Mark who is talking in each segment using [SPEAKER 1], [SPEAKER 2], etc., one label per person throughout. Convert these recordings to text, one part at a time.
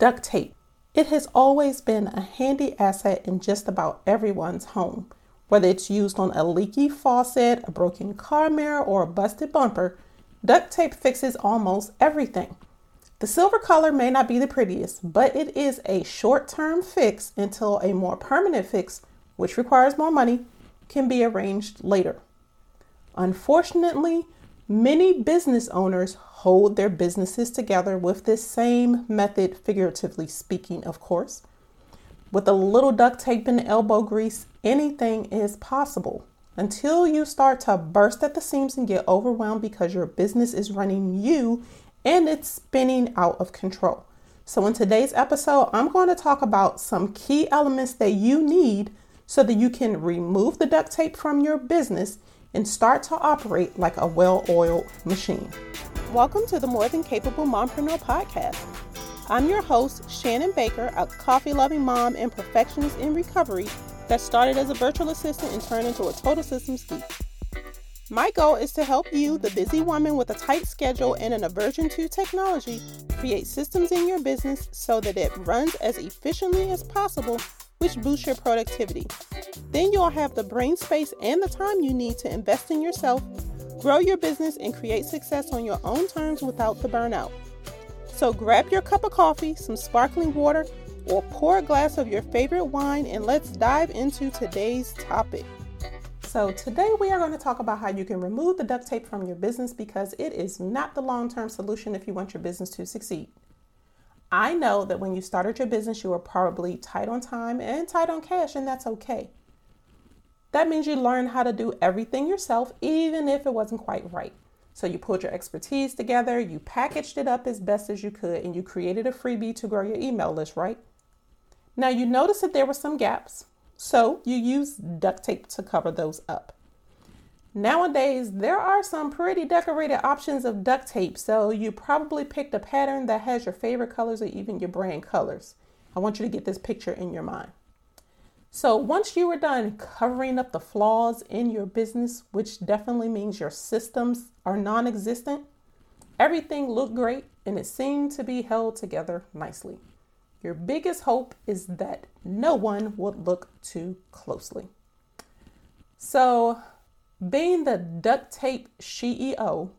[SPEAKER 1] Duct tape. It has always been a handy asset in just about everyone's home. Whether it's used on a leaky faucet, a broken car mirror, or a busted bumper, duct tape fixes almost everything. The silver color may not be the prettiest, but it is a short term fix until a more permanent fix, which requires more money, can be arranged later. Unfortunately, many business owners hold their businesses together with this same method, figuratively speaking, of course. With a little duct tape and elbow grease, anything is possible until you start to burst at the seams and get overwhelmed because your business is running you and it's spinning out of control. So, in today's episode, I'm going to talk about some key elements that you need so that you can remove the duct tape from your business and start to operate like a well oiled machine. Welcome to the More Than Capable Mompreneur podcast. I'm your host, Shannon Baker, a coffee loving mom and perfectionist in recovery that started as a virtual assistant and turned into a total systems geek. My goal is to help you, the busy woman with a tight schedule and an aversion to technology, create systems in your business so that it runs as efficiently as possible, which boosts your productivity. Then you'll have the brain space and the time you need to invest in yourself Grow your business and create success on your own terms without the burnout. So grab your cup of coffee, some sparkling water, or pour a glass of your favorite wine and let's dive into today's topic. So, today we are going to talk about how you can remove the duct tape from your business because it is not the long term solution if you want your business to succeed. I know that when you started your business, you were probably tight on time and tight on cash, and that's okay. That means you learned how to do everything yourself, even if it wasn't quite right. So you pulled your expertise together, you packaged it up as best as you could, and you created a freebie to grow your email list, right? Now you noticed that there were some gaps, so you used duct tape to cover those up. Nowadays, there are some pretty decorated options of duct tape, so you probably picked a pattern that has your favorite colors or even your brand colors. I want you to get this picture in your mind. So once you are done covering up the flaws in your business, which definitely means your systems are non existent, everything looked great and it seemed to be held together nicely. Your biggest hope is that no one would look too closely. So, being the duct tape CEO,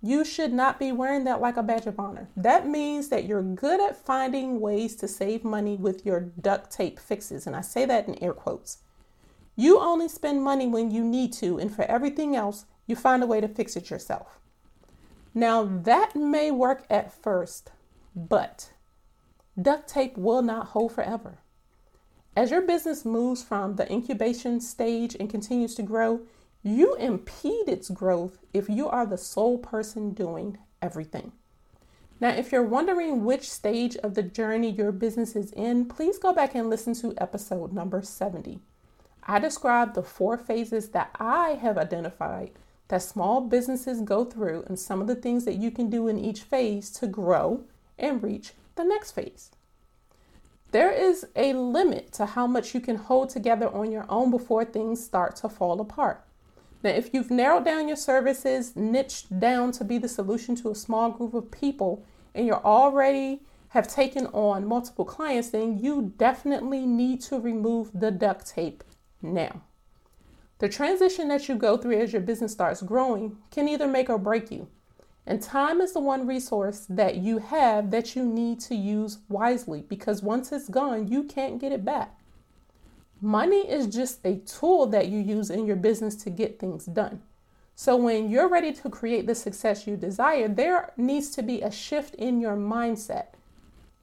[SPEAKER 1] you should not be wearing that like a badge of honor. That means that you're good at finding ways to save money with your duct tape fixes. And I say that in air quotes. You only spend money when you need to, and for everything else, you find a way to fix it yourself. Now, that may work at first, but duct tape will not hold forever. As your business moves from the incubation stage and continues to grow, you impede its growth if you are the sole person doing everything. Now, if you're wondering which stage of the journey your business is in, please go back and listen to episode number 70. I described the four phases that I have identified that small businesses go through and some of the things that you can do in each phase to grow and reach the next phase. There is a limit to how much you can hold together on your own before things start to fall apart. Now, if you've narrowed down your services, niched down to be the solution to a small group of people, and you're already have taken on multiple clients, then you definitely need to remove the duct tape now. The transition that you go through as your business starts growing can either make or break you. And time is the one resource that you have that you need to use wisely because once it's gone, you can't get it back. Money is just a tool that you use in your business to get things done. So, when you're ready to create the success you desire, there needs to be a shift in your mindset.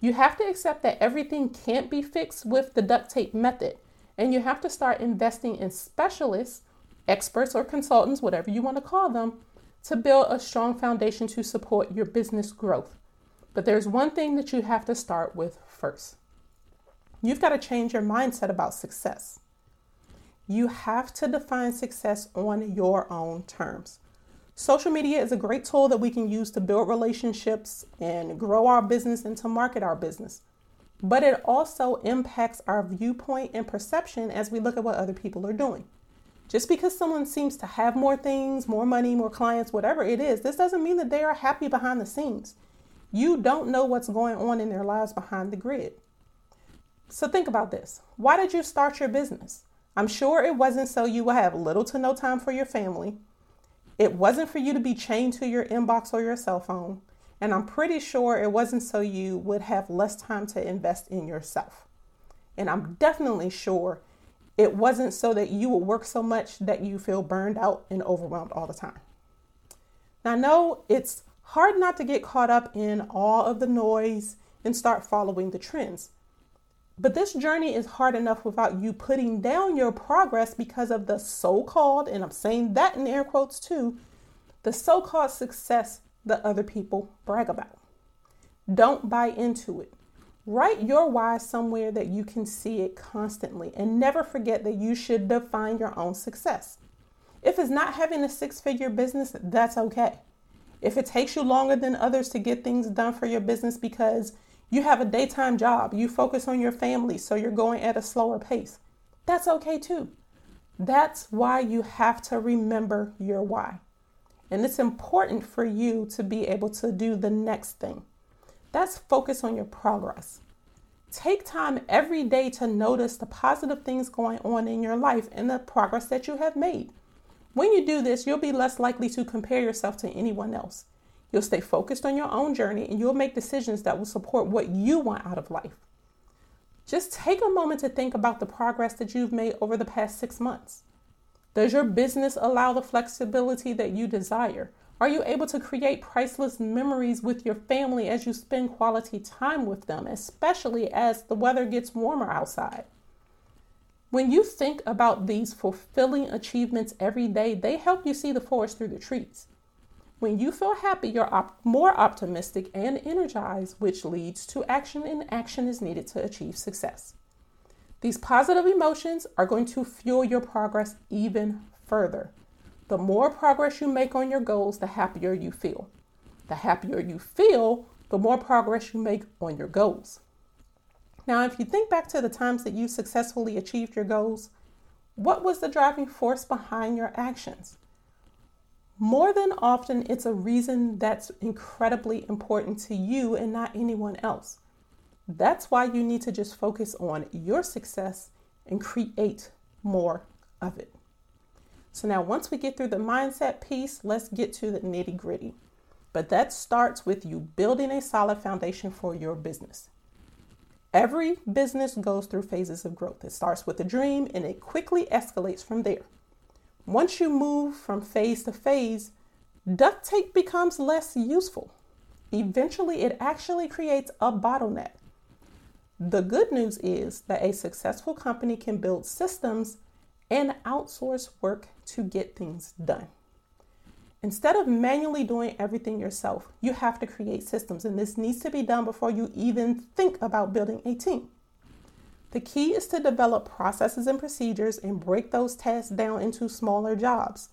[SPEAKER 1] You have to accept that everything can't be fixed with the duct tape method, and you have to start investing in specialists, experts, or consultants, whatever you want to call them, to build a strong foundation to support your business growth. But there's one thing that you have to start with first You've got to change your mindset about success. You have to define success on your own terms. Social media is a great tool that we can use to build relationships and grow our business and to market our business. But it also impacts our viewpoint and perception as we look at what other people are doing. Just because someone seems to have more things, more money, more clients, whatever it is, this doesn't mean that they are happy behind the scenes. You don't know what's going on in their lives behind the grid. So think about this. Why did you start your business? I'm sure it wasn't so you would have little to no time for your family. It wasn't for you to be chained to your inbox or your cell phone. And I'm pretty sure it wasn't so you would have less time to invest in yourself. And I'm definitely sure it wasn't so that you would work so much that you feel burned out and overwhelmed all the time. Now, I know it's hard not to get caught up in all of the noise and start following the trends. But this journey is hard enough without you putting down your progress because of the so called, and I'm saying that in air quotes too, the so called success that other people brag about. Don't buy into it. Write your why somewhere that you can see it constantly and never forget that you should define your own success. If it's not having a six figure business, that's okay. If it takes you longer than others to get things done for your business because you have a daytime job, you focus on your family, so you're going at a slower pace. That's okay too. That's why you have to remember your why. And it's important for you to be able to do the next thing. That's focus on your progress. Take time every day to notice the positive things going on in your life and the progress that you have made. When you do this, you'll be less likely to compare yourself to anyone else. You'll stay focused on your own journey and you'll make decisions that will support what you want out of life. Just take a moment to think about the progress that you've made over the past six months. Does your business allow the flexibility that you desire? Are you able to create priceless memories with your family as you spend quality time with them, especially as the weather gets warmer outside? When you think about these fulfilling achievements every day, they help you see the forest through the trees. When you feel happy, you're op- more optimistic and energized, which leads to action, and action is needed to achieve success. These positive emotions are going to fuel your progress even further. The more progress you make on your goals, the happier you feel. The happier you feel, the more progress you make on your goals. Now, if you think back to the times that you successfully achieved your goals, what was the driving force behind your actions? More than often, it's a reason that's incredibly important to you and not anyone else. That's why you need to just focus on your success and create more of it. So, now once we get through the mindset piece, let's get to the nitty gritty. But that starts with you building a solid foundation for your business. Every business goes through phases of growth. It starts with a dream and it quickly escalates from there. Once you move from phase to phase, duct tape becomes less useful. Eventually, it actually creates a bottleneck. The good news is that a successful company can build systems and outsource work to get things done. Instead of manually doing everything yourself, you have to create systems, and this needs to be done before you even think about building a team. The key is to develop processes and procedures and break those tasks down into smaller jobs.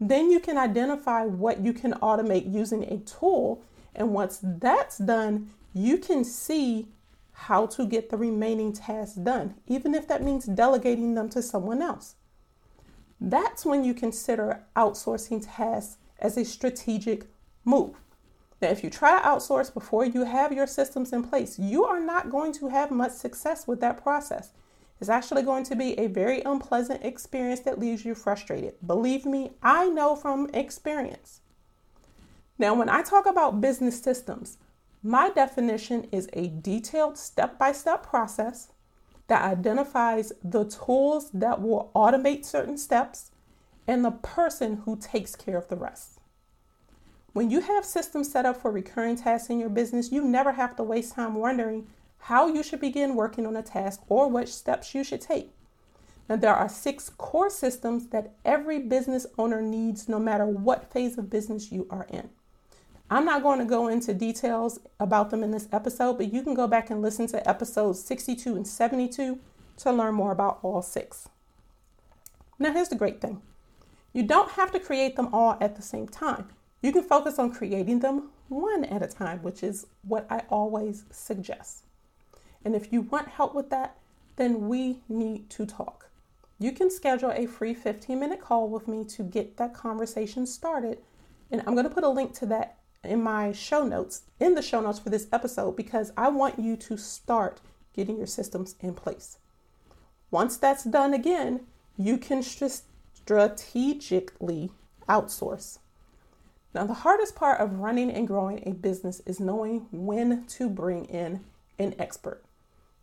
[SPEAKER 1] Then you can identify what you can automate using a tool. And once that's done, you can see how to get the remaining tasks done, even if that means delegating them to someone else. That's when you consider outsourcing tasks as a strategic move. Now, if you try to outsource before you have your systems in place, you are not going to have much success with that process. It's actually going to be a very unpleasant experience that leaves you frustrated. Believe me, I know from experience. Now, when I talk about business systems, my definition is a detailed step by step process that identifies the tools that will automate certain steps and the person who takes care of the rest. When you have systems set up for recurring tasks in your business, you never have to waste time wondering how you should begin working on a task or what steps you should take. Now, there are six core systems that every business owner needs no matter what phase of business you are in. I'm not going to go into details about them in this episode, but you can go back and listen to episodes 62 and 72 to learn more about all six. Now, here's the great thing you don't have to create them all at the same time. You can focus on creating them one at a time, which is what I always suggest. And if you want help with that, then we need to talk. You can schedule a free 15 minute call with me to get that conversation started. And I'm going to put a link to that in my show notes, in the show notes for this episode, because I want you to start getting your systems in place. Once that's done again, you can strategically outsource. Now, the hardest part of running and growing a business is knowing when to bring in an expert.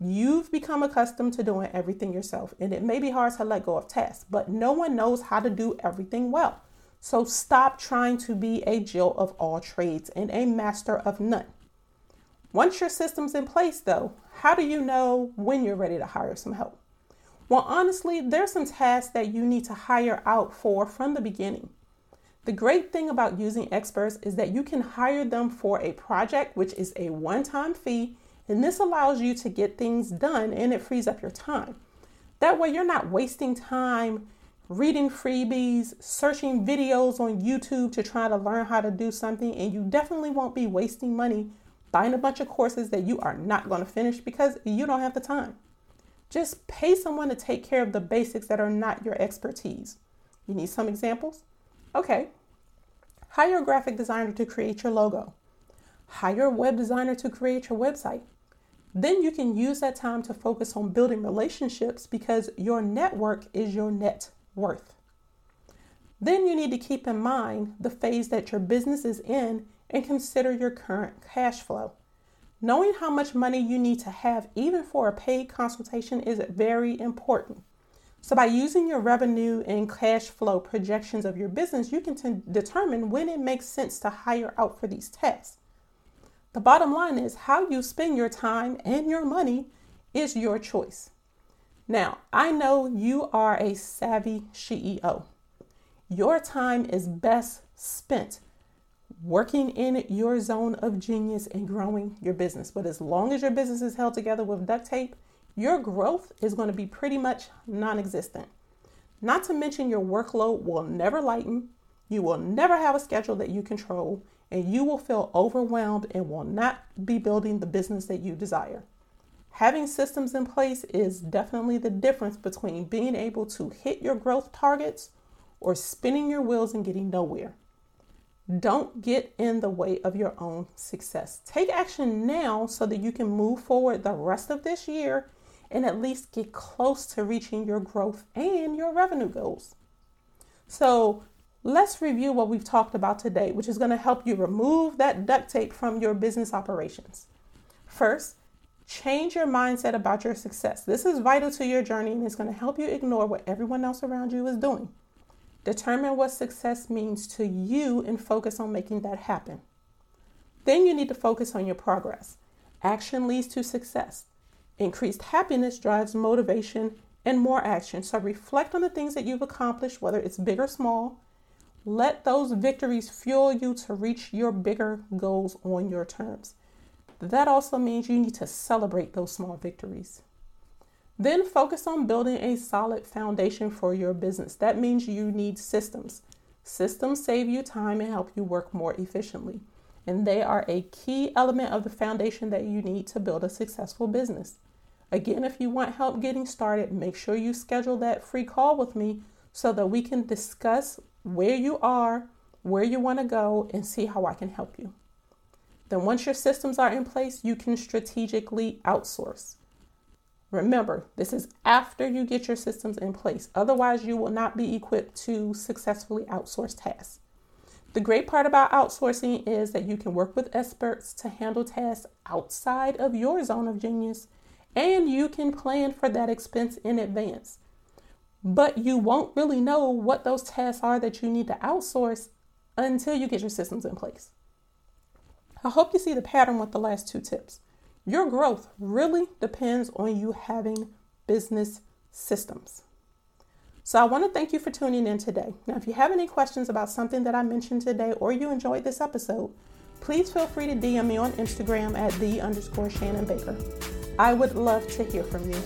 [SPEAKER 1] You've become accustomed to doing everything yourself, and it may be hard to let go of tasks, but no one knows how to do everything well. So stop trying to be a Jill of all trades and a master of none. Once your system's in place, though, how do you know when you're ready to hire some help? Well, honestly, there's some tasks that you need to hire out for from the beginning. The great thing about using experts is that you can hire them for a project, which is a one time fee, and this allows you to get things done and it frees up your time. That way, you're not wasting time reading freebies, searching videos on YouTube to try to learn how to do something, and you definitely won't be wasting money buying a bunch of courses that you are not going to finish because you don't have the time. Just pay someone to take care of the basics that are not your expertise. You need some examples? Okay. Hire a graphic designer to create your logo. Hire a web designer to create your website. Then you can use that time to focus on building relationships because your network is your net worth. Then you need to keep in mind the phase that your business is in and consider your current cash flow. Knowing how much money you need to have, even for a paid consultation, is very important. So, by using your revenue and cash flow projections of your business, you can t- determine when it makes sense to hire out for these tasks. The bottom line is how you spend your time and your money is your choice. Now, I know you are a savvy CEO. Your time is best spent working in your zone of genius and growing your business. But as long as your business is held together with duct tape, your growth is going to be pretty much non existent. Not to mention, your workload will never lighten, you will never have a schedule that you control, and you will feel overwhelmed and will not be building the business that you desire. Having systems in place is definitely the difference between being able to hit your growth targets or spinning your wheels and getting nowhere. Don't get in the way of your own success. Take action now so that you can move forward the rest of this year and at least get close to reaching your growth and your revenue goals. So, let's review what we've talked about today, which is going to help you remove that duct tape from your business operations. First, change your mindset about your success. This is vital to your journey and it's going to help you ignore what everyone else around you is doing. Determine what success means to you and focus on making that happen. Then you need to focus on your progress. Action leads to success. Increased happiness drives motivation and more action. So reflect on the things that you've accomplished, whether it's big or small. Let those victories fuel you to reach your bigger goals on your terms. That also means you need to celebrate those small victories. Then focus on building a solid foundation for your business. That means you need systems. Systems save you time and help you work more efficiently. And they are a key element of the foundation that you need to build a successful business. Again, if you want help getting started, make sure you schedule that free call with me so that we can discuss where you are, where you want to go, and see how I can help you. Then, once your systems are in place, you can strategically outsource. Remember, this is after you get your systems in place. Otherwise, you will not be equipped to successfully outsource tasks. The great part about outsourcing is that you can work with experts to handle tasks outside of your zone of genius, and you can plan for that expense in advance. But you won't really know what those tasks are that you need to outsource until you get your systems in place. I hope you see the pattern with the last two tips. Your growth really depends on you having business systems. So I want to thank you for tuning in today. Now, if you have any questions about something that I mentioned today or you enjoyed this episode, please feel free to DM me on Instagram at the underscore Shannon Baker. I would love to hear from you.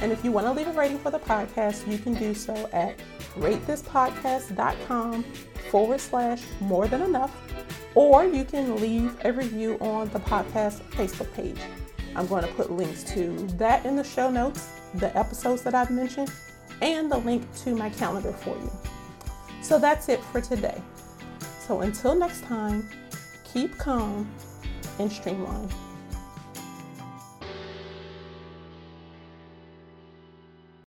[SPEAKER 1] And if you want to leave a rating for the podcast, you can do so at ratethispodcast.com forward slash more than enough or you can leave a review on the podcast Facebook page. I'm going to put links to that in the show notes, the episodes that I've mentioned, and the link to my calendar for you. So that's it for today. So until next time, keep calm and streamline.